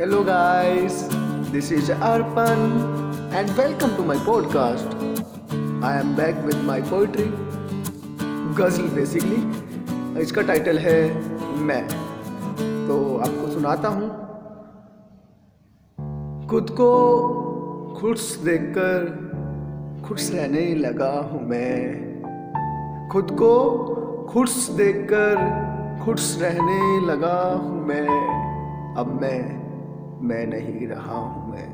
Hello, guys. This is Arpan, and welcome to my podcast. I am back with my poetry, गज़ल basically इसका title है मैं। तो आपको सुनाता हूँ। खुद को खुश देखकर खुश रहने लगा हूँ मैं। खुद को खुश देखकर खुश रहने लगा हूँ मैं। अब मैं मैं नहीं रहा हूँ मैं।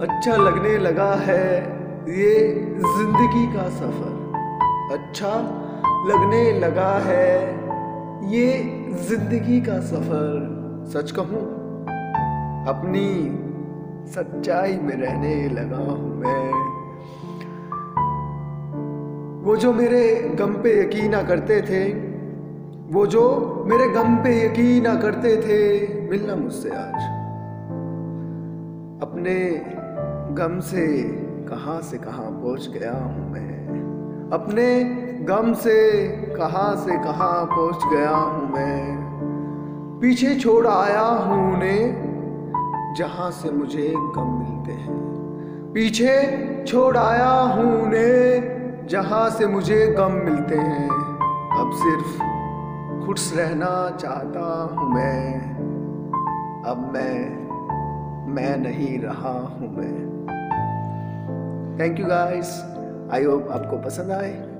अच्छा लगने लगा है ये ज़िंदगी का सफ़र। अच्छा लगने लगा है ये ज़िंदगी का सफ़र। सच कहूँ, अपनी सच्चाई में रहने लगा हूँ मैं। वो जो मेरे गम पे यकीना करते थे वो जो मेरे गम पे यकीना करते थे, मिलना मुझसे आज। अपने गम से कहाँ से कहाँ पहुँच गया हूँ मैं? अपने गम से कहाँ से कहाँ पहुँच गया हूँ मैं? पीछे छोड़ आया हूँ उन्हें, जहाँ से मुझे गम मिलते हैं। पीछे छोड़ आया हूँ उन्हें, जहाँ से मुझे गम मिलते हैं। अब सिर्फ़ खुश रहना चाहता हूँ मैं। अब मैं मैं नहीं रहा हूँ मैं। Thank you guys I hope आपको पसंद आए।